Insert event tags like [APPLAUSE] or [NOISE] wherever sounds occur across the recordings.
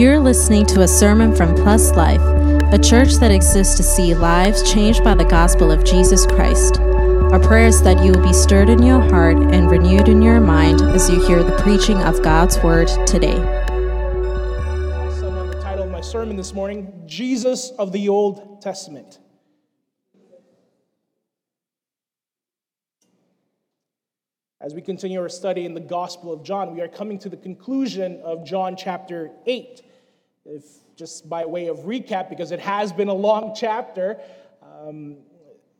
You're listening to a sermon from Plus Life, a church that exists to see lives changed by the gospel of Jesus Christ. Our prayer is that you will be stirred in your heart and renewed in your mind as you hear the preaching of God's word today. the title of my sermon this morning Jesus of the Old Testament. As we continue our study in the Gospel of John, we are coming to the conclusion of John chapter 8. If just by way of recap, because it has been a long chapter, um,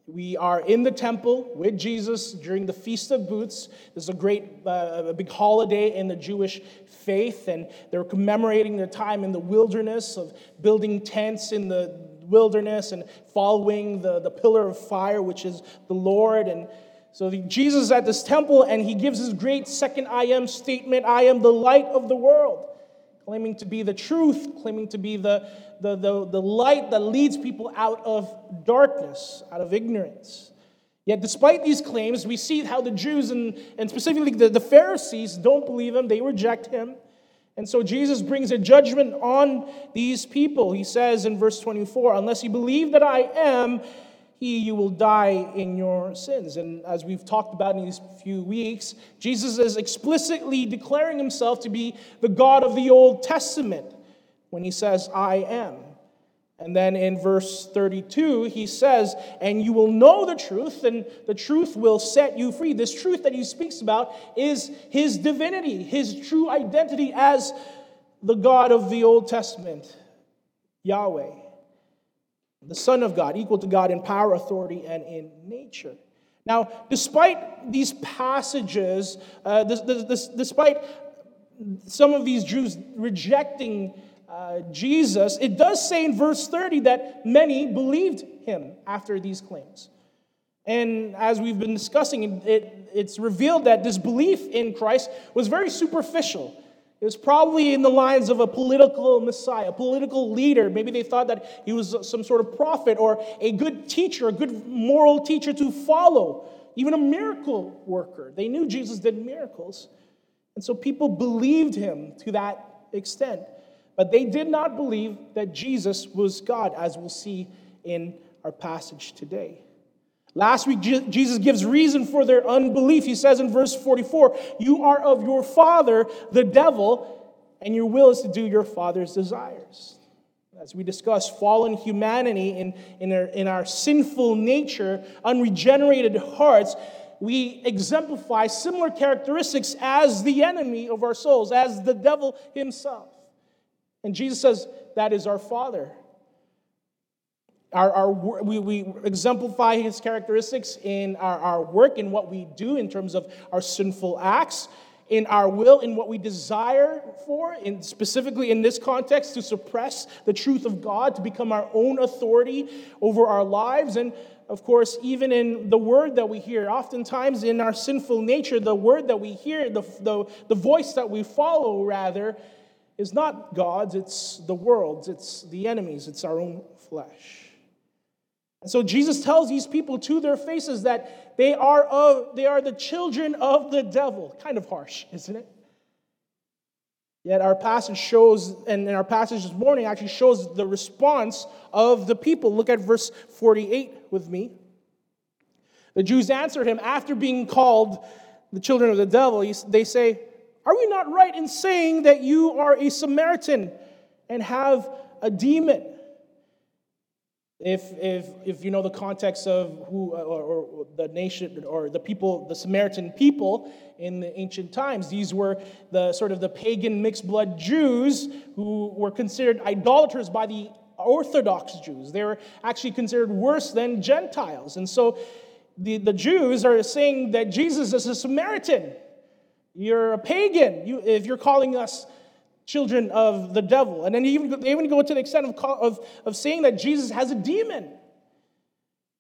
we are in the temple with Jesus during the Feast of Booths. This is a great, uh, a big holiday in the Jewish faith, and they're commemorating their time in the wilderness of building tents in the wilderness and following the, the pillar of fire, which is the Lord. And so the, Jesus is at this temple and he gives his great second I am statement I am the light of the world, claiming to be the truth, claiming to be the, the, the, the light that leads people out of darkness, out of ignorance. Yet, despite these claims, we see how the Jews and, and specifically the, the Pharisees don't believe him, they reject him. And so Jesus brings a judgment on these people. He says in verse 24, Unless you believe that I am, he you will die in your sins. And as we've talked about in these few weeks, Jesus is explicitly declaring himself to be the God of the Old Testament when he says, I am. And then in verse 32, he says, And you will know the truth, and the truth will set you free. This truth that he speaks about is his divinity, his true identity as the God of the Old Testament, Yahweh the Son of God, equal to God in power, authority, and in nature. Now, despite these passages, uh, this, this, this, despite some of these Jews rejecting uh, Jesus, it does say in verse 30 that many believed him after these claims. And as we've been discussing, it, it's revealed that this belief in Christ was very superficial. It was probably in the lines of a political messiah, a political leader. Maybe they thought that he was some sort of prophet or a good teacher, a good moral teacher to follow, even a miracle worker. They knew Jesus did miracles. And so people believed him to that extent. But they did not believe that Jesus was God, as we'll see in our passage today. Last week, Jesus gives reason for their unbelief. He says in verse 44 You are of your father, the devil, and your will is to do your father's desires. As we discuss fallen humanity in, in, our, in our sinful nature, unregenerated hearts, we exemplify similar characteristics as the enemy of our souls, as the devil himself. And Jesus says, That is our father. Our, our, we, we exemplify his characteristics in our, our work, in what we do, in terms of our sinful acts, in our will, in what we desire for, in specifically in this context, to suppress the truth of God, to become our own authority over our lives. And of course, even in the word that we hear, oftentimes in our sinful nature, the word that we hear, the, the, the voice that we follow, rather, is not God's, it's the world's, it's the enemy's, it's our own flesh. And so Jesus tells these people to their faces that they are, of, they are the children of the devil. Kind of harsh, [LAUGHS] isn't it? Yet our passage shows, and our passage this morning actually shows the response of the people. Look at verse 48 with me. The Jews answered him after being called the children of the devil. They say, Are we not right in saying that you are a Samaritan and have a demon? If, if, if you know the context of who, uh, or, or, the nation, or the people, the Samaritan people in the ancient times, these were the sort of the pagan mixed blood Jews who were considered idolaters by the Orthodox Jews. They were actually considered worse than Gentiles. And so the, the Jews are saying that Jesus is a Samaritan. You're a pagan you, if you're calling us children of the devil. And then even, they even go to the extent of, of, of saying that Jesus has a demon.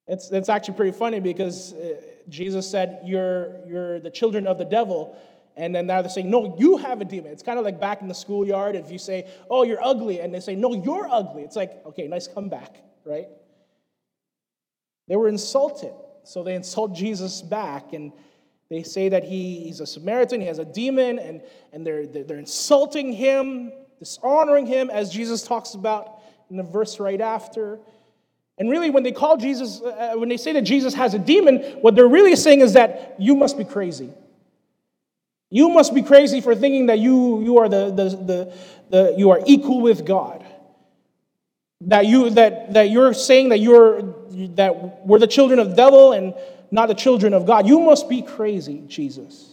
It's, it's actually pretty funny because uh, Jesus said, you're, you're the children of the devil. And then now they're saying, no, you have a demon. It's kind of like back in the schoolyard if you say, oh, you're ugly. And they say, no, you're ugly. It's like, okay, nice comeback, right? They were insulted. So they insult Jesus back. And they say that he, he's a Samaritan, he has a demon, and, and they're, they're insulting him dishonoring him, as Jesus talks about in the verse right after. And really, when they call Jesus, uh, when they say that Jesus has a demon, what they're really saying is that you must be crazy. You must be crazy for thinking that you, you are the, the, the, the you are equal with God. That you that, that you're saying that you're that we're the children of the devil and not the children of God. You must be crazy, Jesus.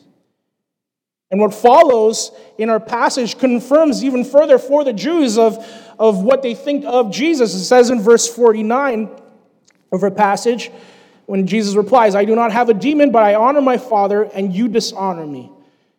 And what follows in our passage confirms even further for the Jews of, of what they think of Jesus. It says in verse 49 of our passage, when Jesus replies, I do not have a demon, but I honor my Father, and you dishonor me.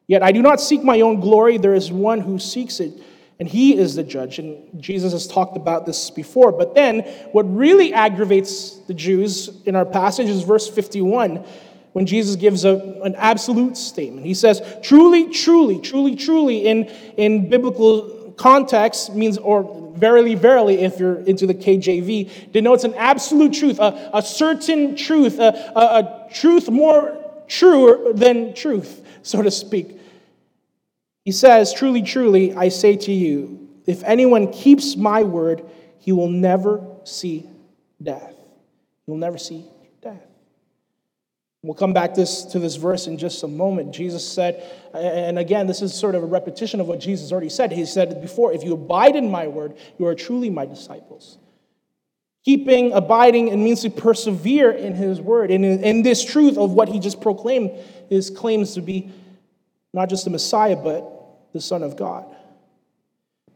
Yet I do not seek my own glory, there is one who seeks it, and he is the judge. And Jesus has talked about this before. But then, what really aggravates the Jews in our passage is verse 51 when Jesus gives a, an absolute statement. He says, truly, truly, truly, truly, in, in biblical context means, or verily, verily, if you're into the KJV, denotes an absolute truth, a, a certain truth, a, a, a truth more true than truth, so to speak. He says, Truly, truly, I say to you, if anyone keeps my word, he will never see death. He will never see death. We'll come back this, to this verse in just a moment. Jesus said, and again, this is sort of a repetition of what Jesus already said. He said before, if you abide in my word, you are truly my disciples. Keeping, abiding, it means to persevere in his word. And in, in this truth of what he just proclaimed, his claims to be not just the Messiah, but the Son of God.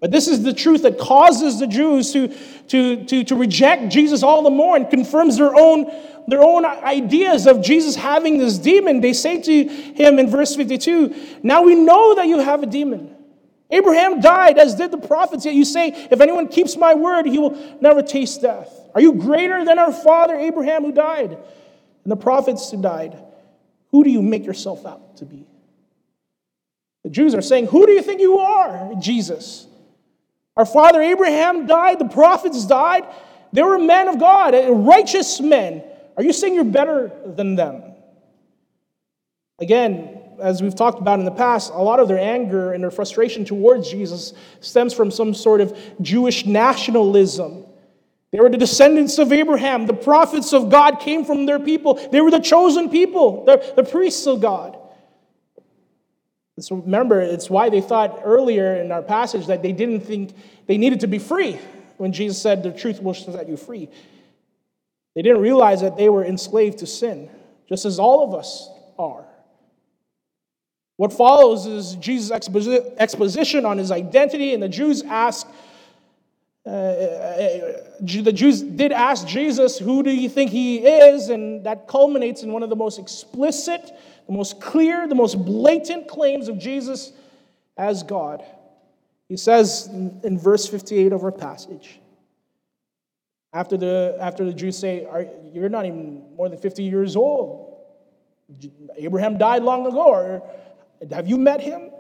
But this is the truth that causes the Jews to, to, to, to reject Jesus all the more and confirms their own, their own ideas of Jesus having this demon. They say to him in verse 52 Now we know that you have a demon. Abraham died, as did the prophets, yet you say, If anyone keeps my word, he will never taste death. Are you greater than our father Abraham who died and the prophets who died? Who do you make yourself out to be? The Jews are saying, Who do you think you are, Jesus? Our father Abraham died, the prophets died. They were men of God, uh, righteous men. Are you saying you're better than them? Again, as we've talked about in the past, a lot of their anger and their frustration towards Jesus stems from some sort of Jewish nationalism. They were the descendants of Abraham. The prophets of God came from their people. They were the chosen people, the, the priests of God. So remember, it's why they thought earlier in our passage that they didn't think they needed to be free when Jesus said, The truth will set you free. They didn't realize that they were enslaved to sin, just as all of us are. What follows is Jesus' exposition on his identity, and the Jews ask, uh, uh, the Jews did ask Jesus, Who do you think he is? And that culminates in one of the most explicit the most clear, the most blatant claims of Jesus as God. He says in verse 58 of our passage, after the, after the Jews say, You're not even more than 50 years old. Abraham died long ago. Or, have you met him?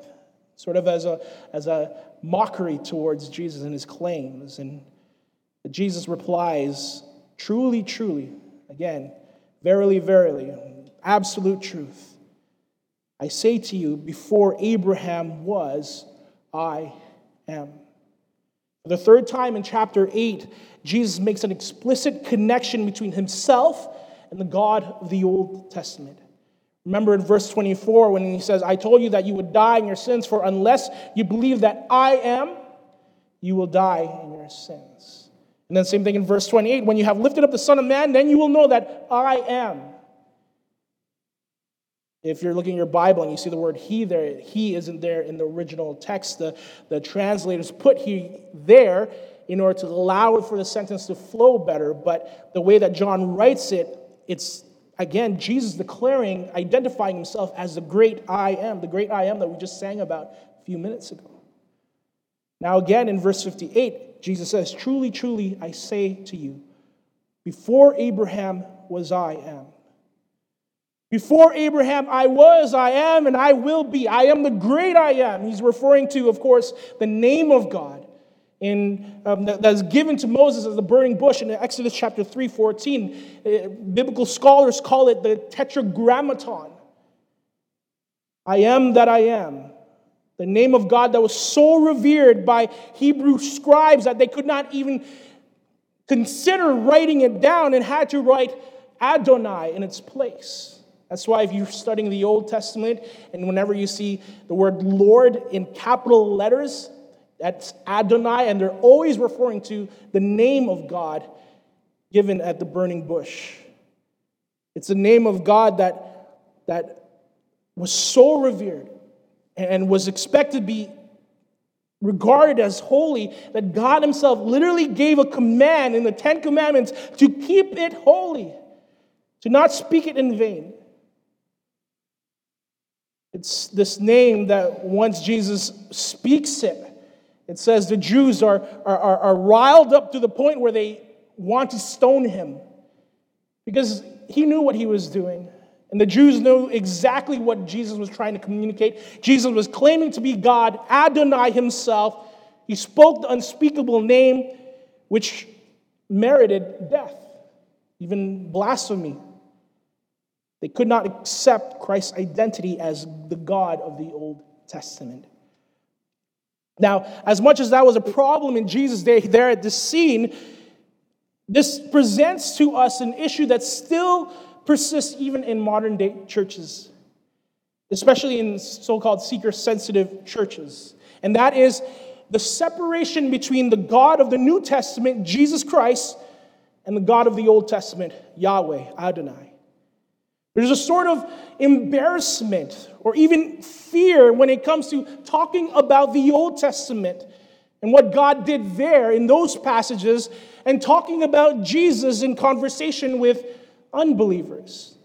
Sort of as a, as a mockery towards Jesus and his claims. And Jesus replies, Truly, truly, again, verily, verily, absolute truth. I say to you, before Abraham was, I am. For the third time in chapter 8, Jesus makes an explicit connection between himself and the God of the Old Testament. Remember in verse 24 when he says, I told you that you would die in your sins, for unless you believe that I am, you will die in your sins. And then, same thing in verse 28 when you have lifted up the Son of Man, then you will know that I am. If you're looking at your Bible and you see the word he there, he isn't there in the original text. The, the translators put he there in order to allow for the sentence to flow better. But the way that John writes it, it's again Jesus declaring, identifying himself as the great I am, the great I am that we just sang about a few minutes ago. Now, again, in verse 58, Jesus says, Truly, truly, I say to you, before Abraham was I am. Before Abraham, I was, I am, and I will be. I am the great I am. He's referring to, of course, the name of God in, um, that is given to Moses as the burning bush in Exodus chapter 3 14. Uh, biblical scholars call it the tetragrammaton. I am that I am, The name of God that was so revered by Hebrew scribes that they could not even consider writing it down and had to write Adonai in its place. That's why, if you're studying the Old Testament and whenever you see the word Lord in capital letters, that's Adonai, and they're always referring to the name of God given at the burning bush. It's the name of God that, that was so revered and was expected to be regarded as holy that God Himself literally gave a command in the Ten Commandments to keep it holy, to not speak it in vain. It's this name that once Jesus speaks it, it says the Jews are, are, are, are riled up to the point where they want to stone him because he knew what he was doing. And the Jews knew exactly what Jesus was trying to communicate. Jesus was claiming to be God, Adonai himself. He spoke the unspeakable name, which merited death, even blasphemy. They could not accept Christ's identity as the God of the Old Testament. Now, as much as that was a problem in Jesus' day there at this scene, this presents to us an issue that still persists even in modern day churches, especially in so called seeker sensitive churches. And that is the separation between the God of the New Testament, Jesus Christ, and the God of the Old Testament, Yahweh, Adonai. There's a sort of embarrassment or even fear when it comes to talking about the Old Testament and what God did there in those passages and talking about Jesus in conversation with unbelievers.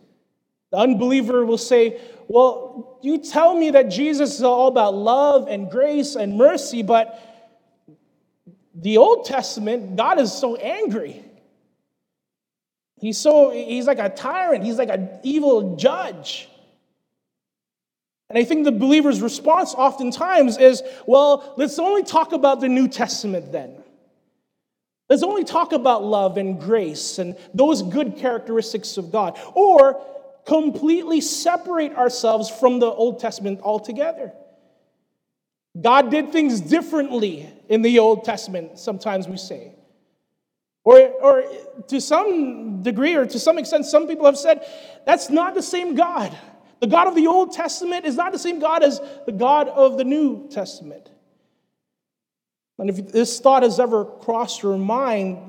The unbeliever will say, Well, you tell me that Jesus is all about love and grace and mercy, but the Old Testament, God is so angry. He's so, he's like a tyrant. He's like an evil judge. And I think the believer's response oftentimes is, well, let's only talk about the New Testament then. Let's only talk about love and grace and those good characteristics of God. Or completely separate ourselves from the Old Testament altogether. God did things differently in the Old Testament, sometimes we say. Or, or to some degree, or to some extent, some people have said that's not the same God. The God of the Old Testament is not the same God as the God of the New Testament. And if this thought has ever crossed your mind,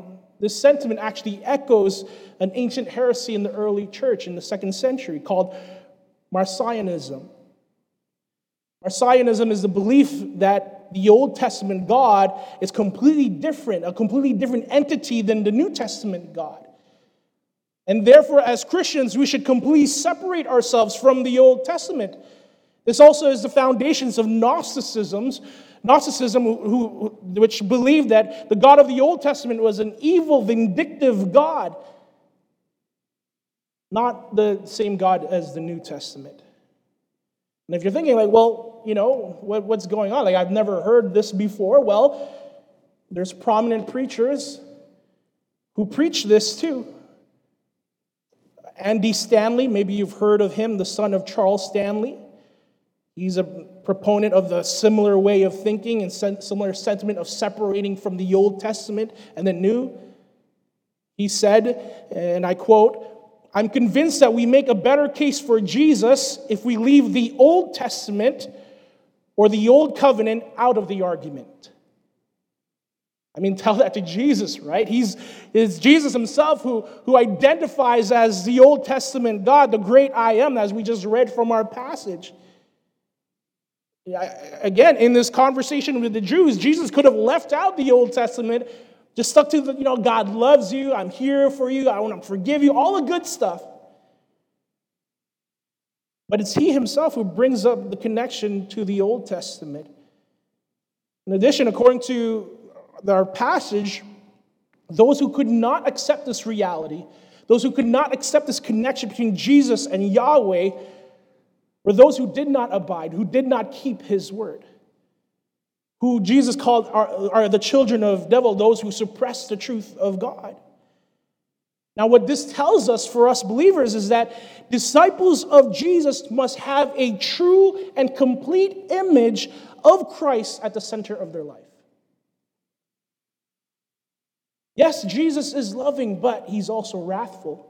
this sentiment actually echoes an ancient heresy in the early church in the second century called Marcionism. Marcionism is the belief that the Old Testament God is completely different, a completely different entity than the New Testament God. And therefore, as Christians, we should completely separate ourselves from the Old Testament. This also is the foundations of Gnosticisms, Gnosticism, who, who, which believed that the God of the Old Testament was an evil, vindictive God, not the same God as the New Testament. And if you're thinking, like, well, you know, what, what's going on? Like, I've never heard this before. Well, there's prominent preachers who preach this too. Andy Stanley, maybe you've heard of him, the son of Charles Stanley. He's a proponent of the similar way of thinking and similar sentiment of separating from the Old Testament and the New. He said, and I quote, I'm convinced that we make a better case for Jesus if we leave the Old Testament or the Old Covenant out of the argument. I mean, [LAUGHS] tell that to Jesus, right? He's it's Jesus himself who, who identifies as the Old Testament God, the great I am, as we just read from our passage. Again, in this conversation with the Jews, Jesus could have left out the Old Testament just stuck to the, you know, God loves you, I'm here for you, I want to forgive you, all the good stuff. But it's He Himself who brings up the connection to the Old Testament. In addition, according to our passage, those who could not accept this reality, those who could not accept this connection between Jesus and Yahweh, were those who did not abide, who did not keep His word who Jesus called are, are the children of devil, those who suppress the truth of God. Now, what this tells us for us believers is that disciples of Jesus must have a true and complete image of Christ at the center of their life. Yes, Jesus is loving, but he's also wrathful.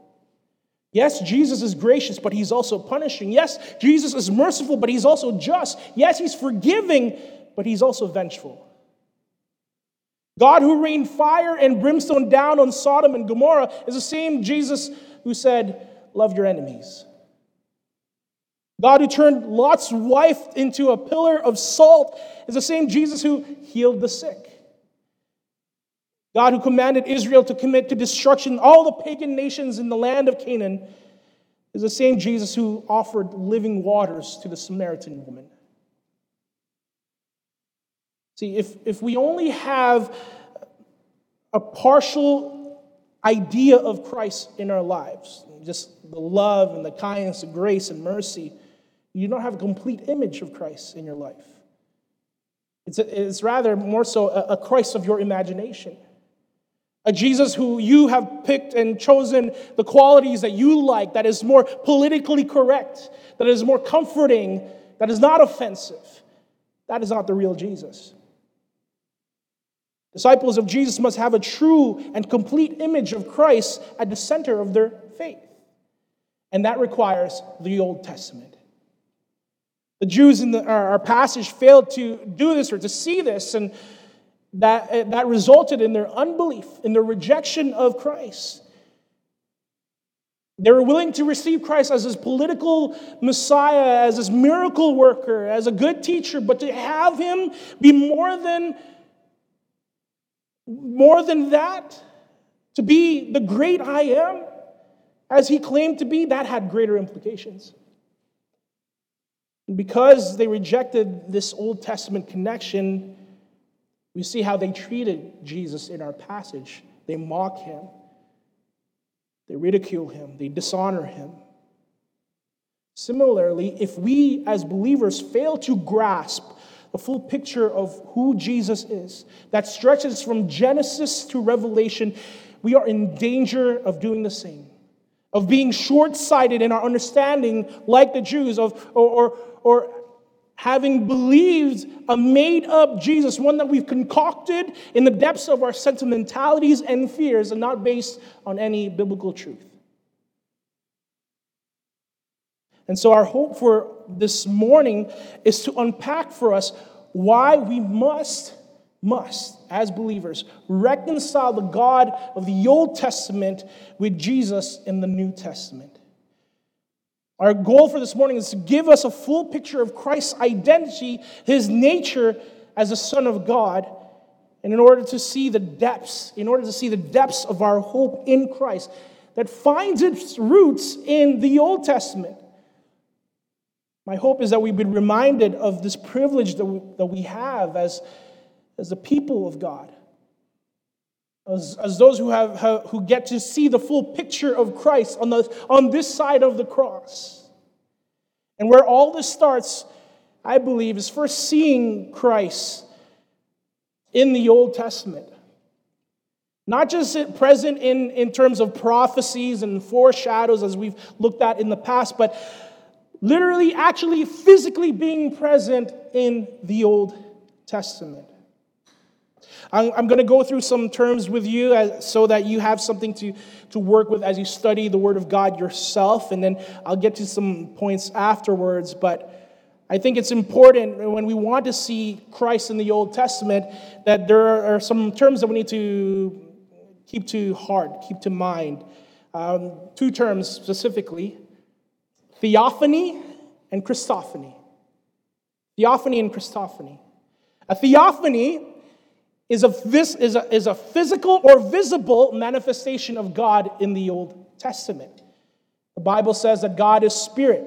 Yes, Jesus is gracious, but he's also punishing. Yes, Jesus is merciful, but he's also just. Yes, he's forgiving, but he's also vengeful. God, who rained fire and brimstone down on Sodom and Gomorrah, is the same Jesus who said, Love your enemies. God, who turned Lot's wife into a pillar of salt, is the same Jesus who healed the sick. God, who commanded Israel to commit to destruction all the pagan nations in the land of Canaan, is the same Jesus who offered living waters to the Samaritan woman. See, if, if we only have a partial idea of Christ in our lives, just the love and the kindness, the grace and mercy, you don't have a complete image of Christ in your life. It's, a, it's rather more so a, a Christ of your imagination. A Jesus who you have picked and chosen the qualities that you like, that is more politically correct, that is more comforting, that is not offensive. That is not the real Jesus. Disciples of Jesus must have a true and complete image of Christ at the center of their faith. And that requires the Old Testament. The Jews in the, our passage failed to do this or to see this, and that, eh, that resulted in their unbelief, in their rejection of Christ. They were willing to receive Christ as his political Messiah, as his miracle worker, as a good teacher, but to have him be more than more than that, to be the great I am, as he claimed to be, that had greater implications. And because they rejected this Old Testament connection, we see how they treated Jesus in our passage. They mock him, they ridicule him, they dishonor him. Similarly, if we as believers fail to grasp a full picture of who Jesus is that stretches from Genesis to Revelation, we are in danger of doing the same, of being short sighted in our understanding, like the Jews, of, or, or, or having believed a made up Jesus, one that we've concocted in the depths of our sentimentalities and fears and not based on any biblical truth. And so, our hope for this morning is to unpack for us why we must, must, as believers, reconcile the God of the Old Testament with Jesus in the New Testament. Our goal for this morning is to give us a full picture of Christ's identity, his nature as a Son of God, and in order to see the depths, in order to see the depths of our hope in Christ that finds its roots in the Old Testament. My hope is that we've been reminded of this privilege that we, that we have as, as the people of God, as, as those who, have, who get to see the full picture of Christ on, the, on this side of the cross. And where all this starts, I believe, is first seeing Christ in the Old Testament. Not just present in, in terms of prophecies and foreshadows as we've looked at in the past, but literally, actually, physically being present in the Old Testament. I'm, going to go through some terms with you as, so that you have something to, to work with as you study the Word of God yourself, and then I'll get to some points afterwards. But I think it's important when we want to see Christ in the Old Testament that there are some terms that we need to keep to heart, keep to mind. Um, two terms specifically theophany and Christophany. Theophany and Christophany. A theophany is a, is, a, is a physical or visible manifestation of God in the Old Testament. The Bible says that God is spirit,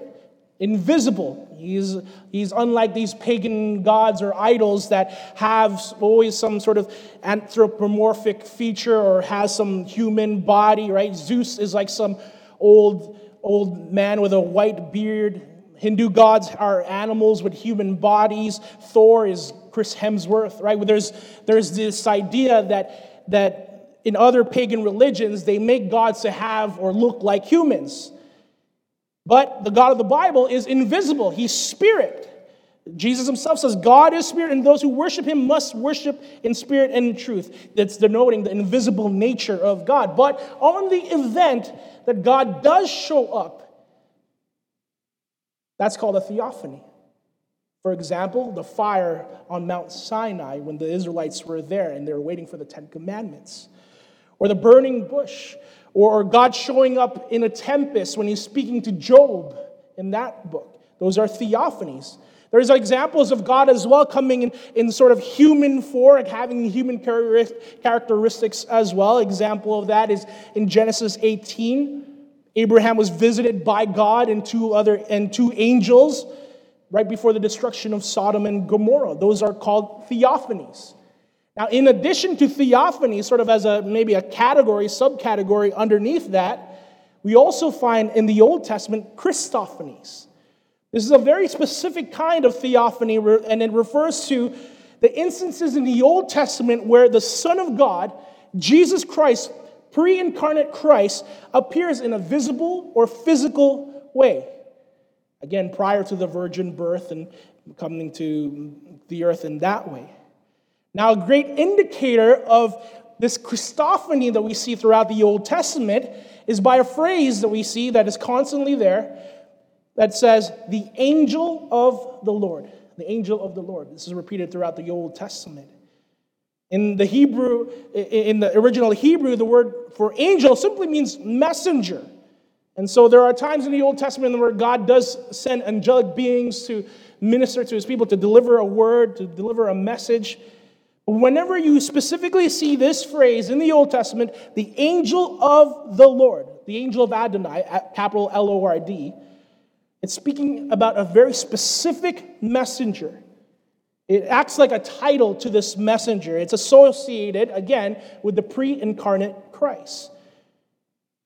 invisible. He's, he's unlike these pagan gods or idols that have always some sort of anthropomorphic feature or has some human body, right? Zeus is like some old old man with a white beard. Hindu gods are animals with human bodies. Thor is Chris Hemsworth, right? There's, there's this idea that, that in other pagan religions, they make gods to have or look like humans. But the God of the Bible is invisible, He's spirit. Jesus himself says, God is spirit, and those who worship him must worship in spirit and in truth. That's denoting the invisible nature of God. But on the event that God does show up, that's called a theophany. For example, the fire on Mount Sinai when the Israelites were there and they were waiting for the Ten Commandments, or the burning bush, or God showing up in a tempest when he's speaking to Job in that book. Those are theophanies. There's examples of God as well coming in, in sort of human form, having human characteristics as well. Example of that is in Genesis 18. Abraham was visited by God and two other and two angels right before the destruction of Sodom and Gomorrah. Those are called theophanies. Now, in addition to theophanies, sort of as a maybe a category, subcategory underneath that, we also find in the Old Testament Christophanies. This is a very specific kind of theophany, and it refers to the instances in the Old Testament where the Son of God, Jesus Christ, pre incarnate Christ, appears in a visible or physical way. Again, prior to the virgin birth and coming to the earth in that way. Now, a great indicator of this Christophany that we see throughout the Old Testament is by a phrase that we see that is constantly there that says, the angel of the Lord. The angel of the Lord. This is repeated throughout the Old Testament. In the Hebrew, in the original Hebrew, the word for angel simply means messenger. And so there are times in the Old Testament where God does send angelic beings to minister to his people, to deliver a word, to deliver a message. Whenever you specifically see this phrase in the Old Testament, the angel of the Lord, the angel of Adonai, capital L O R D, it's speaking about a very specific messenger. It acts like a title to this messenger. It's associated, again, with the pre incarnate Christ.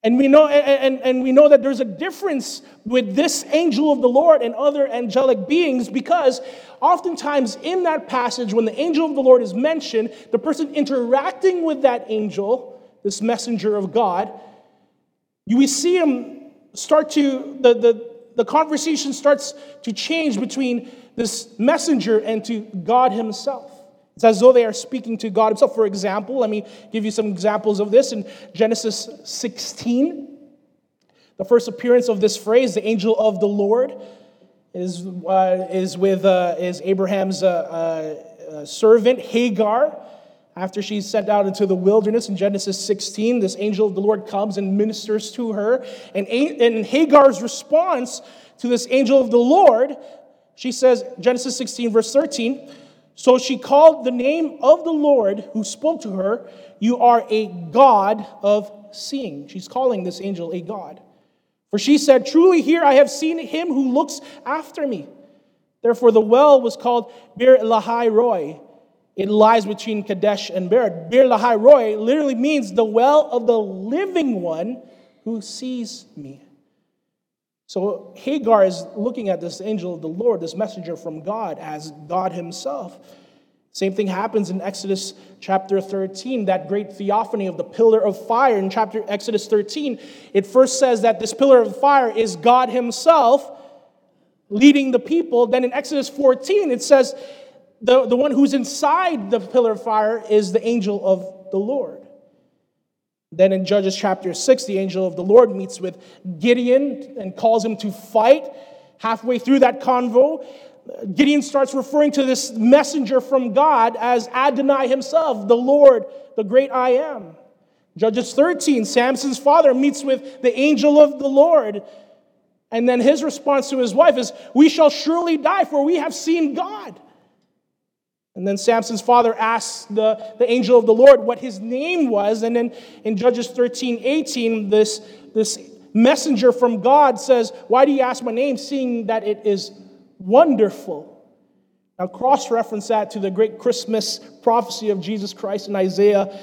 And we, know, and, and we know that there's a difference with this angel of the Lord and other angelic beings because oftentimes in that passage, when the angel of the Lord is mentioned, the person interacting with that angel, this messenger of God, you see him start to, the, the, the conversation starts to change between this messenger and to God Himself. It's as though they are speaking to God Himself. For example, let me give you some examples of this in Genesis 16. The first appearance of this phrase, the angel of the Lord, is, uh, is with uh, is Abraham's uh, uh servant Hagar. After she's sent out into the wilderness in Genesis 16, this angel of the Lord comes and ministers to her. And, and Hagar's response to this angel of the Lord, she says, Genesis 16, verse 13, so she called the name of the Lord who spoke to her, You are a God of seeing. She's calling this angel a God. For she said, Truly here I have seen him who looks after me. Therefore the well was called Beer Lahai Roi it lies between Kadesh and Bered. Beer Lahai Roi literally means the well of the living one who sees me. So Hagar is looking at this angel of the Lord, this messenger from God, as God Himself. Same thing happens in Exodus chapter 13, that great theophany of the pillar of fire. In chapter Exodus 13, it first says that this pillar of fire is God Himself leading the people. Then in Exodus 14, it says the, the one who's inside the pillar of fire is the angel of the Lord. Then in Judges chapter 6, the angel of the Lord meets with Gideon and calls him to fight. Halfway through that convo, Gideon starts referring to this messenger from God as Adonai himself, the Lord, the great I am. Judges 13, Samson's father meets with the angel of the Lord. And then his response to his wife is, We shall surely die, for we have seen God. And then Samson's father asks the, the angel of the Lord what his name was. And then in Judges 13, 18, this, this messenger from God says, Why do you ask my name, seeing that it is wonderful? Now, cross reference that to the great Christmas prophecy of Jesus Christ in Isaiah,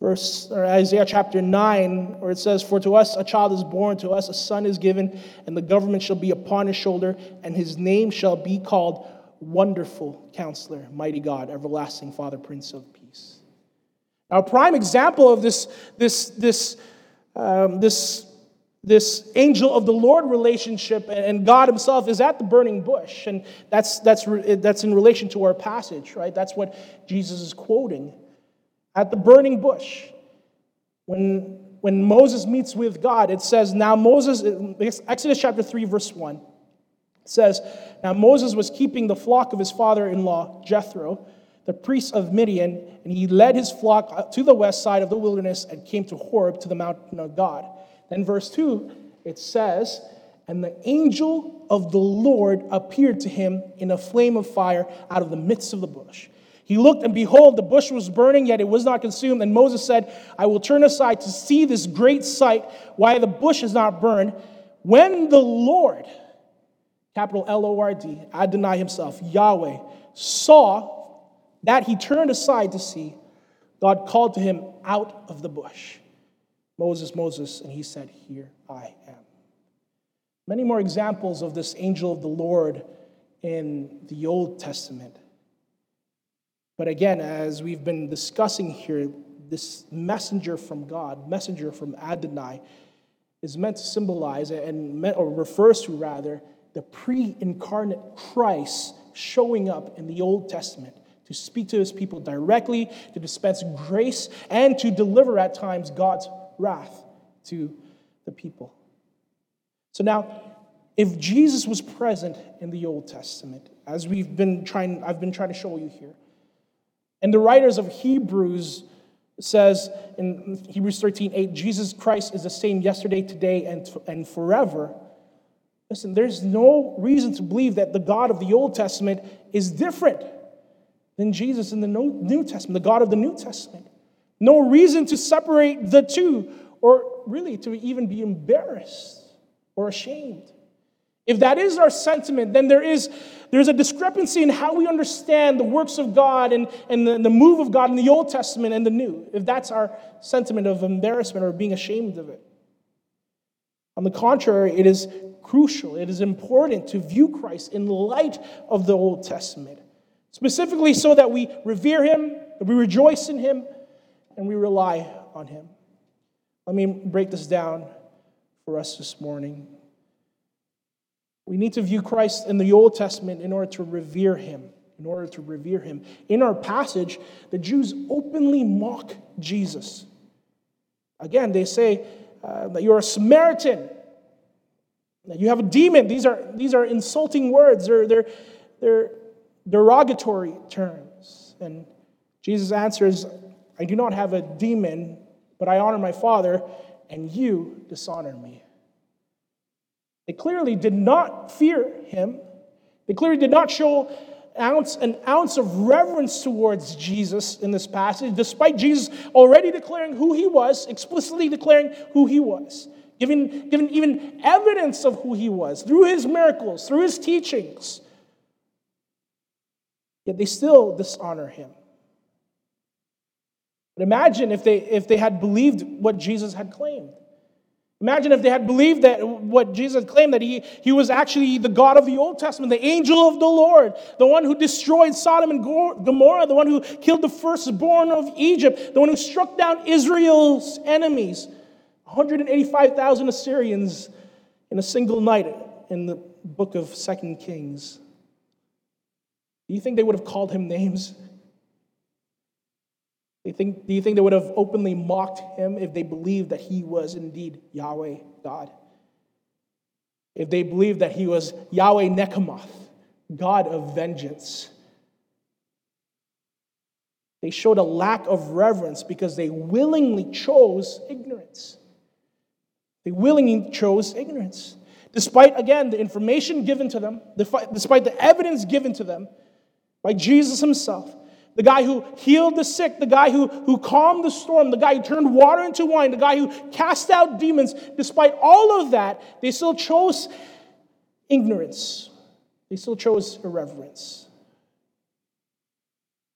verse, or Isaiah chapter 9, where it says, For to us a child is born, to us a son is given, and the government shall be upon his shoulder, and his name shall be called Wonderful Counselor, Mighty God, Everlasting Father, Prince of Peace. Now, a prime example of this, this, this, um, this, this angel of the Lord relationship and God Himself is at the burning bush. And that's, that's, that's in relation to our passage, right? That's what Jesus is quoting. At the burning bush, when, when Moses meets with God, it says, Now Moses, Exodus chapter 3, verse 1, it says, Now Moses was keeping the flock of his father in law, Jethro the priest of Midian, and he led his flock to the west side of the wilderness and came to Horeb to the mountain of God. Then, verse 2, it says, And the angel of the Lord appeared to him in a flame of fire out of the midst of the bush. He looked, and behold, the bush was burning, yet it was not consumed. And Moses said, I will turn aside to see this great sight, why the bush is not burned. When the Lord, capital L O R D, Adonai himself, Yahweh, saw that he turned aside to see, God called to him out of the bush, Moses, Moses, and he said, Here I am. Many more examples of this angel of the Lord in the Old Testament. But again, as we've been discussing here, this messenger from God, messenger from Adonai, is meant to symbolize and or refers to rather the pre-incarnate Christ showing up in the Old Testament to speak to his people directly, to dispense grace, and to deliver at times God's wrath to the people. So now, if Jesus was present in the Old Testament, as we've been trying, I've been trying to show you here, and the writers of Hebrews says in Hebrews 13, 8, Jesus Christ is the same yesterday, today, and, and forever. Listen, there's no reason to believe that the God of the Old Testament is different than Jesus in the New Testament, the God of the New Testament. No reason to separate the two, or really to even be embarrassed or ashamed. If that is our sentiment, then there is there's a discrepancy in how we understand the works of God and, and the, the move of God in the Old Testament and the New, if that's our sentiment of embarrassment or being ashamed of it. On the contrary, it is crucial, it is important to view Christ in light of the Old Testament specifically so that we revere him, that we rejoice in him, and we rely on him. Let me break this down for us this morning. We need to view Christ in the Old Testament in order to revere him. In order to revere him. In our passage, the Jews openly mock Jesus. Again, they say uh, that you're a Samaritan, that you have a demon. These are, these are insulting words. They're, they're, they're derogatory terms. And Jesus answers, I do not have a demon, but I honor my Father, and you dishonor me. They clearly did not fear him. They clearly did not show ounce, an ounce of reverence towards Jesus in this passage, despite Jesus already declaring who he was, explicitly declaring who he was, giving, giving even evidence of who he was through his miracles, through his teachings yet they still dishonor him. But imagine if they, if they had believed what Jesus had claimed. Imagine if they had believed that what Jesus claimed that he, he was actually the God of the Old Testament, the angel of the Lord, the one who destroyed Sodom and Gomorrah, the one who killed the firstborn of Egypt, the one who struck down Israel's enemies, 185,000 Assyrians in a single night in the book of Second Kings. Do you think they would have called him names? Do you think, do you think they would have openly mocked him if they believed that he was indeed Yahweh God? If they believed that he was Yahweh Nechamoth, God of vengeance? They showed a lack of reverence because they willingly chose ignorance. They willingly chose ignorance. Despite, again, the information given to them, despite the evidence given to them, by Jesus himself. The guy who healed the sick, the guy who, who calmed the storm, the guy who turned water into wine, the guy who cast out demons. Despite all of that, they still chose ignorance. They still chose irreverence.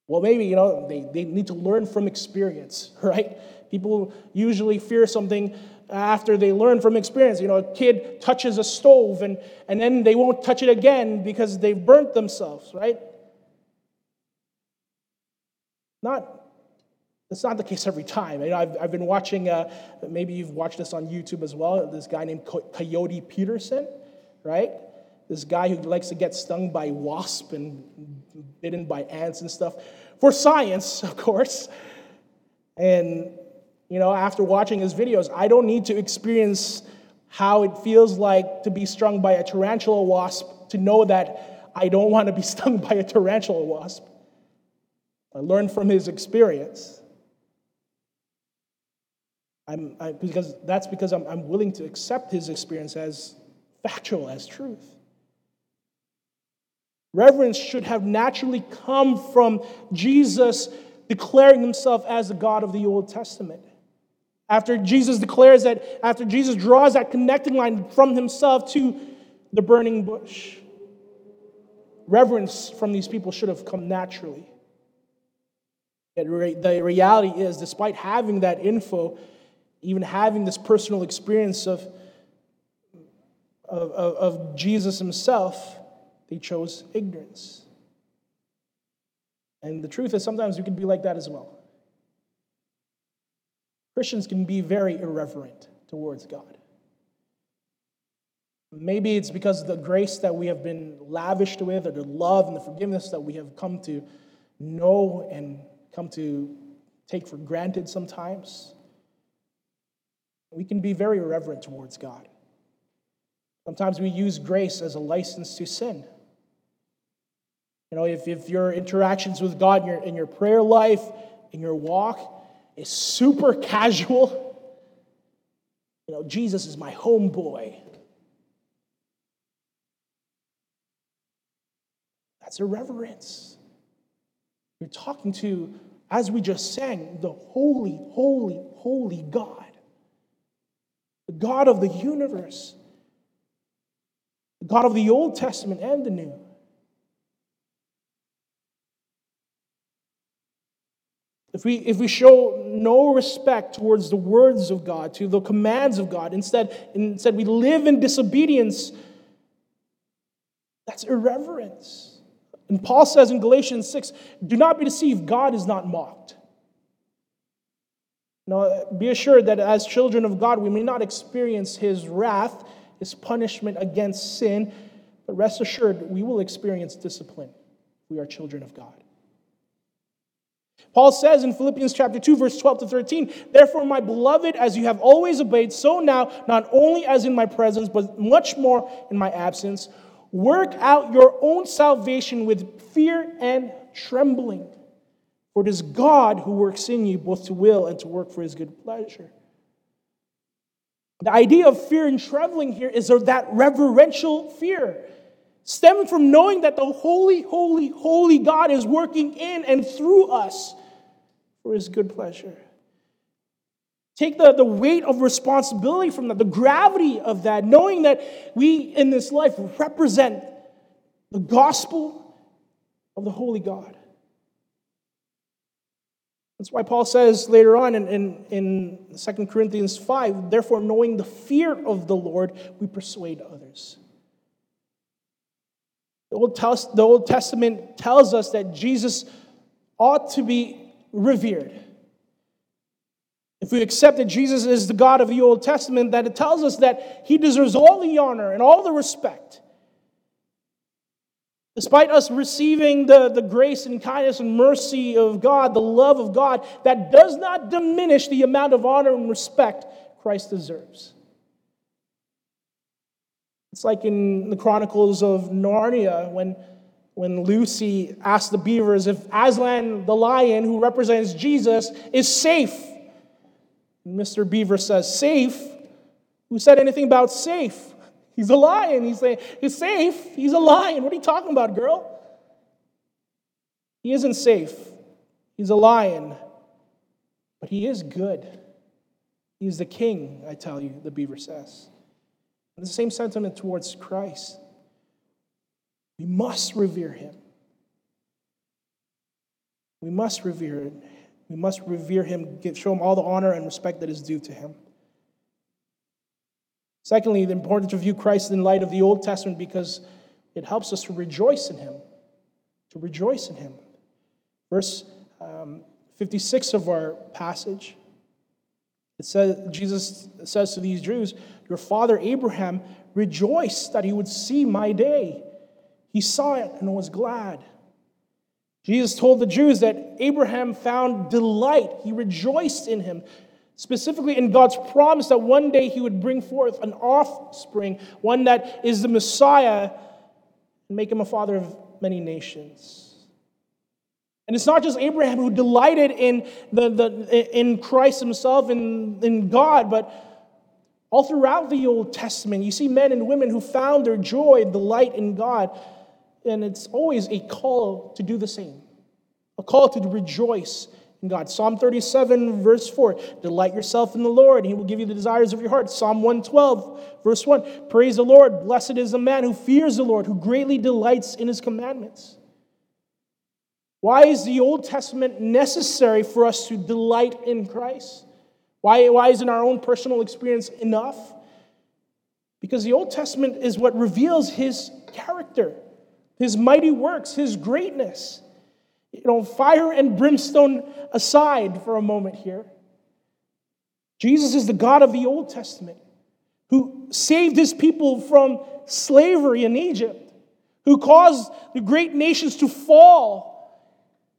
Well, maybe, you know, they, they need to learn from experience, [LAUGHS] right? People usually fear something after they learn from experience. You know, a kid touches a stove and, and then they won't touch it again because they've burnt themselves, right? Not That's not the case every time. You know, I've, I've been watching, uh, maybe you've watched this on YouTube as well, this guy named Coyote Peterson, right? This guy who likes to get stung by wasps and bitten by ants and stuff for science, [LAUGHS] of course. And, you know, after watching his videos, I don't need to experience how it feels like to be stung by a tarantula wasp to know that I don't want to be [LAUGHS] stung by a tarantula wasp. I learned from his experience. I'm, I, because that's because I'm, I'm willing to accept his experience as factual, as truth. Reverence should have naturally come from Jesus declaring himself as the God of the Old Testament. After Jesus declares that, after Jesus draws that connecting line from himself to the burning bush, reverence from these people should have come naturally. The reality is, despite having that info, even having this personal experience of, of, of, Jesus himself, they chose ignorance. And the truth is, sometimes we can be like that as well. Christians can be very irreverent towards God. Maybe it's because of the grace that we have been lavished with, or the love and the forgiveness that we have come to know and come to take for granted sometimes. We can be very irreverent towards God. Sometimes we use grace as a license to sin. You know, if, if your interactions with God in your, in your prayer life, in your walk, is super [LAUGHS] casual. You know, Jesus is my homeboy. That's irreverence. You're talking to, as we just sang, the holy, holy, holy God, the God of the universe, the God of the Old Testament and the New. If we, if we show no respect towards the words of God, to the commands of God, instead, instead we live in disobedience, that's irreverence. And Paul says in Galatians 6 do not be deceived, God is not mocked. Now, be assured that as children of God, we may not experience his wrath, his punishment against sin, but rest assured, we will experience discipline. We are children of God. Paul says in Philippians chapter 2 verse 12 to 13, "Therefore my beloved, as you have always obeyed, so now not only as in my presence, but much more in my absence, work out your own salvation with fear and trembling. For it is God who works in you both to will and to work for his good pleasure." The idea of fear and trembling here is that reverential fear stemming from knowing that the holy, holy, holy God is working in and through us for his good pleasure. Take the, the weight of responsibility from that, the gravity of that, knowing that we in this life represent the gospel of the holy God. That's why Paul says later on in, in, in 2 Corinthians 5 therefore, knowing the fear of the Lord, we persuade others. The Old, the Old Testament tells us that Jesus ought to be revered. If we accept that Jesus is the God of the Old Testament, that it tells us that he deserves all the honor and all the respect. Despite us receiving the, the grace and kindness and mercy of God, the love of God, that does not diminish the amount of honor and respect Christ deserves. It's like in the Chronicles of Narnia when, when Lucy asked the beavers if Aslan the lion, who represents Jesus, is safe. Mr. Beaver says, Safe? Who said anything about safe? [LAUGHS] He's a lion. He's, saying, he's safe. He's a lion. What are you talking about, girl? He isn't safe. He's a lion. But he is good. He's the king, I tell you, the beaver says. And the same sentiment towards Christ. We must revere him. We must revere him. We must revere him, give, show him all the honor and respect that is due to him. Secondly, the importance to view Christ in light of the Old Testament because it helps us to rejoice in him. To rejoice in him. Verse um, 56 of our passage. It says, Jesus says to these Jews, Your father Abraham rejoiced that he would see my day. He saw it and was glad. Jesus told the Jews that Abraham found delight, he rejoiced in him, specifically in God's promise that one day he would bring forth an offspring, one that is the Messiah, and make him a father of many nations. And it's not just Abraham who delighted in, the, the, in Christ himself and in God, but all throughout the Old Testament, you see men and women who found their joy delight in God. And it's always a call to do the same, a call to rejoice in God. Psalm 37, verse 4 Delight yourself in the Lord, and he will give you the desires of your heart. Psalm 112, verse 1 Praise the Lord. Blessed is the man who fears the Lord, who greatly delights in his commandments. Why is the Old Testament necessary for us to delight in Christ? Why, why isn't our own personal experience enough? Because the Old Testament is what reveals his character, his mighty works, his greatness. You know, fire and brimstone aside for a moment here. Jesus is the God of the Old Testament who saved his people from slavery in Egypt, who caused the great nations to fall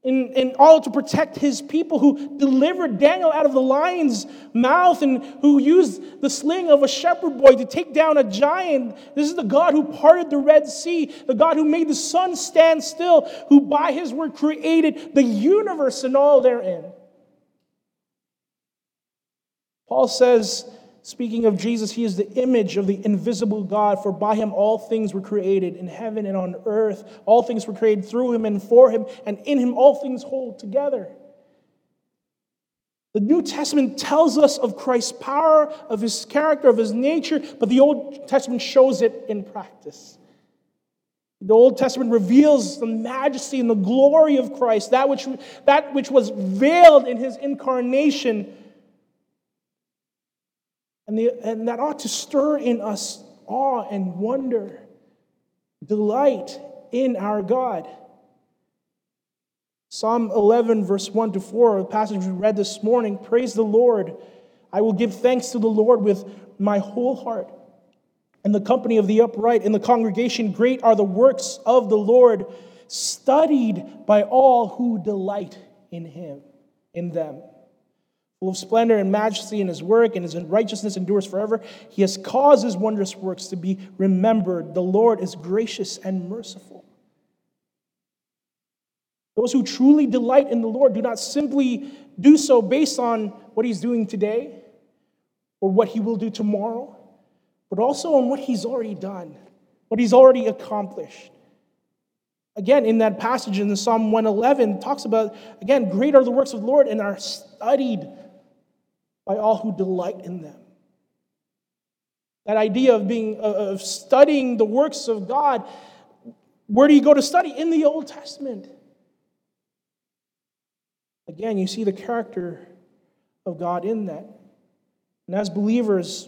in, in order to protect his people, who delivered Daniel out of the lion's mouth and who used the sling of a shepherd boy to take down a giant. This is the God who parted the Red Sea, the God who made the sun stand still, who by his word created the universe and all therein. Paul says, Speaking of Jesus, he is the image of the invisible God, for by him all things were created in heaven and on earth. All things were created through him and for him, and in him all things hold together. The New Testament tells us of Christ's power, of his character, of his nature, but the Old Testament shows it in practice. The Old Testament reveals the majesty and the glory of Christ, that which, that which was veiled in his incarnation and, the, and that ought to stir in us awe and wonder, delight in our God. Psalm 11, verse 1 to 4, the passage we read this morning Praise the Lord. I will give thanks to the Lord with my whole heart. In the company of the upright, in the congregation, great are the works of the Lord, studied by all who delight in him, in them full of splendor and majesty in his work, and his righteousness endures forever. He has caused his wondrous works to be remembered. The Lord is gracious and merciful. Those who truly delight in the Lord do not simply do so based on what he's doing today or what he will do tomorrow, but also on what he's already done, what he's already accomplished. Again, in that passage in Psalm 111, talks about, again, great are the works of the Lord and are studied by all who delight in them. That idea of being of studying the works of God, where do you go to study? In the Old Testament. Again, you see the character of God in that. And as believers,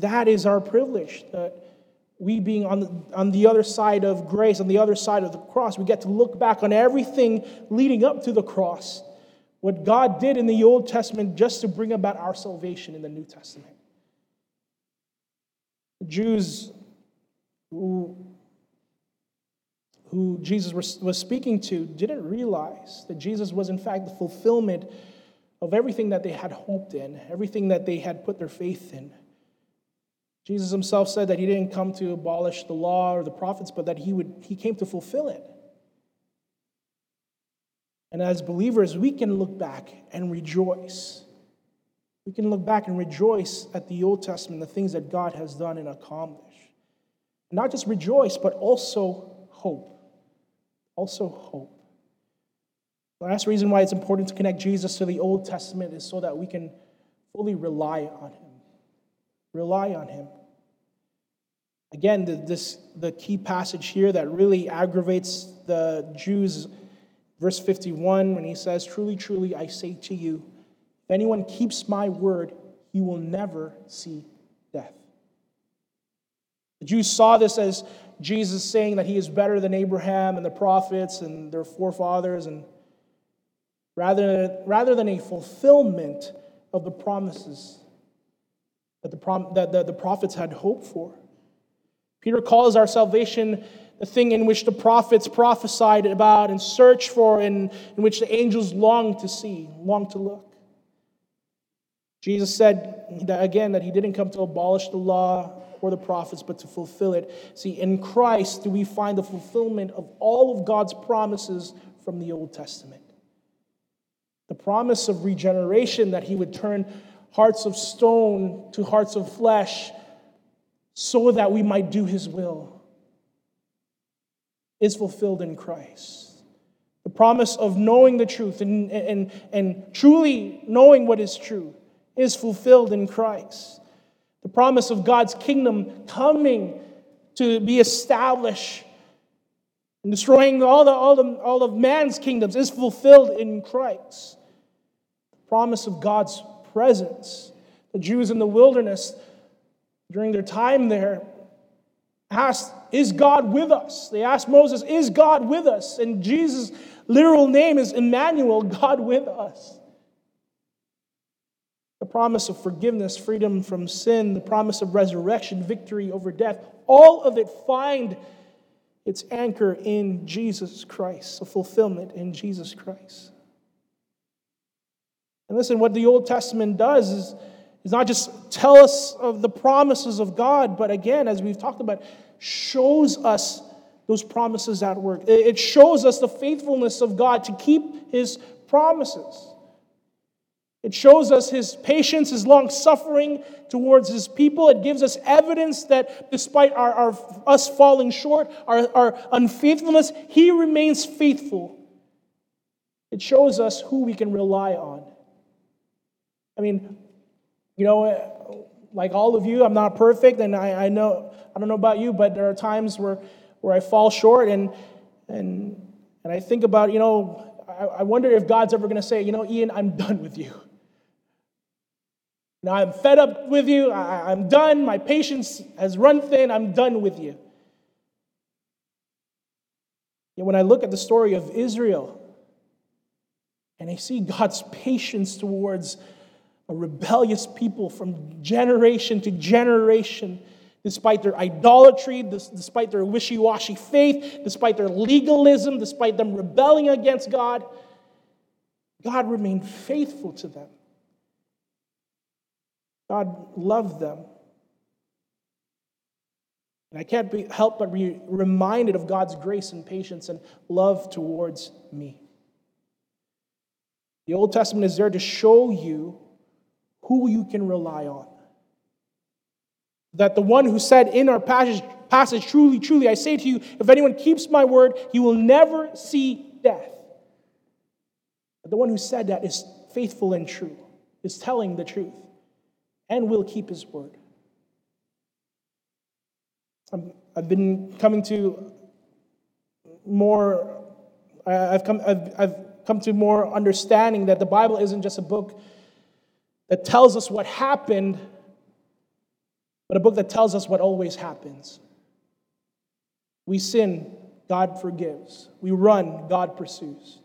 that is our privilege. That we being on the, on the other side of grace, on the other side of the cross, we get to look back on everything leading up to the cross what God did in the Old Testament just to bring about our salvation in the New Testament. The Jews who, who Jesus was, was speaking to didn't realize that Jesus was, in fact, the fulfillment of everything that they had hoped in, everything that they had put their faith in. Jesus himself said that he didn't come to abolish the law or the prophets, but that he, would, he came to fulfill it. And as believers, we can look back and rejoice. We can look back and rejoice at the Old Testament, the things that God has done and accomplished. Not just rejoice, but also hope. Also hope. The last reason why it's important to connect Jesus to the Old Testament is so that we can fully rely on Him. Rely on Him. Again, the, this, the key passage here that really aggravates the Jews Verse 51, when he says, Truly, truly, I say to you, if anyone keeps my word, he will never see death. The Jews saw this as Jesus saying that he is better than Abraham and the prophets and their forefathers. And rather, rather than a fulfillment of the promises that the, that the, the prophets had hoped for. Peter calls our salvation the thing in which the prophets prophesied about and searched for, and in which the angels longed to see, long to look. Jesus said that again that he didn't come to abolish the law or the prophets, but to fulfill it. See, in Christ do we find the fulfillment of all of God's promises from the Old Testament. The promise of regeneration that he would turn hearts of stone to hearts of flesh so that we might do his will is fulfilled in Christ. The promise of knowing the truth and, and, and truly knowing what is true is fulfilled in Christ. The promise of God's kingdom coming to be established and destroying all, the, all, the, all of man's kingdoms is fulfilled in Christ. The promise of God's presence. The Jews in the wilderness, during their time there, asked, Is God with us? They asked Moses, Is God with us? And Jesus' literal name is Emmanuel, [LAUGHS] God with us. The promise of forgiveness, freedom from sin, the promise of resurrection, victory over death, all of it find its anchor in Jesus Christ, a fulfillment in Jesus Christ. And listen, what the Old Testament does is, is not just tell us of the promises of God, but again, as we've talked about, shows us those promises at work. It shows us the faithfulness of God to keep his promises. It shows us his patience, his long suffering towards his people. It gives us evidence that despite our, our, us falling short, our, our unfaithfulness, he remains faithful. It shows us who we can rely on. I mean, you know, like all of you, I'm not perfect, and I, I know I don't know about you, but there are times where, where I fall short, and and and I think about, you know, I, I wonder if God's ever going to say, you know, Ian, I'm done with you. Now I'm fed up with you. I, I'm done. My patience has run thin. I'm done with you. Yet when I look at the story of Israel and I see God's patience towards a rebellious people from generation to generation, despite their idolatry, despite their wishy washy faith, despite their legalism, despite them rebelling against God, God remained faithful to them. God loved them. And I can't be, help but be reminded of God's grace and patience and love towards me. The Old Testament is there to show you who you can rely on. That the one who said in our passage, passage, truly, truly, I say to you, if anyone keeps my word, he will never see death. But the one who said that is faithful and true, is telling the truth, and will keep his word. I've been coming to more, I've come, I've, I've come to more understanding that the Bible isn't just a book that tells us what happened, but a book that tells us what always happens. We sin, God forgives. We run, God pursues.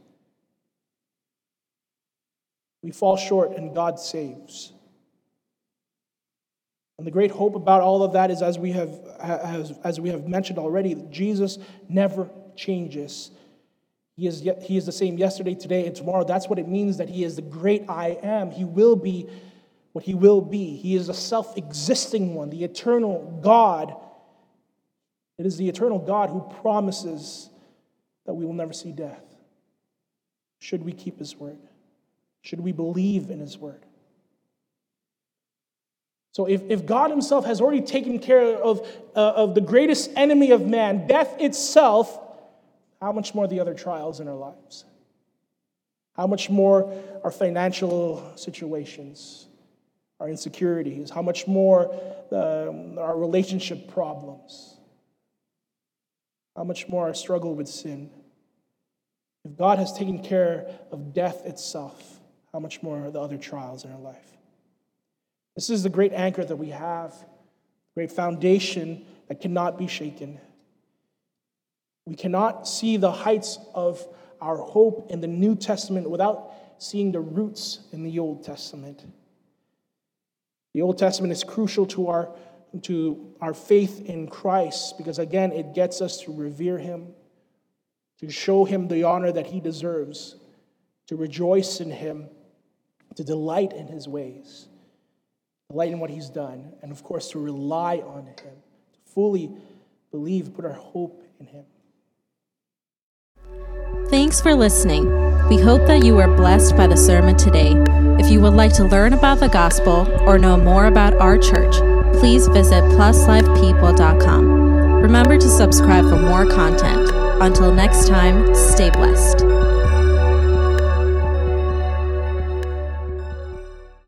We fall short, and God saves. And the great hope about all of that is, as we have, as, as we have mentioned already, Jesus never changes. He is, yet, he is the same yesterday, today, and tomorrow. That's what it means that He is the great I am. He will be what He will be. He is a self existing one, the eternal God. It is the eternal God who promises that we will never see death. Should we keep His word? Should we believe in His word? So, if, if God Himself has already taken care of, uh, of the greatest enemy of man, death itself, how much more the other trials in our lives? How much more our financial situations, our insecurities? How much more um, our relationship problems? How much more our struggle with sin? If God has taken care of death itself, how much more the other trials in our life? This is the great anchor that we have, great foundation that cannot be shaken. We cannot see the heights of our hope in the New Testament without seeing the roots in the Old Testament. The Old Testament is crucial to our, to our faith in Christ because, again, it gets us to revere him, to show him the honor that he deserves, to rejoice in him, to delight in his ways, delight in what he's done, and of course, to rely on him, to fully believe, put our hope in him. Thanks for listening. We hope that you were blessed by the sermon today. If you would like to learn about the gospel or know more about our church, please visit pluslifepeople.com. Remember to subscribe for more content. Until next time, stay blessed.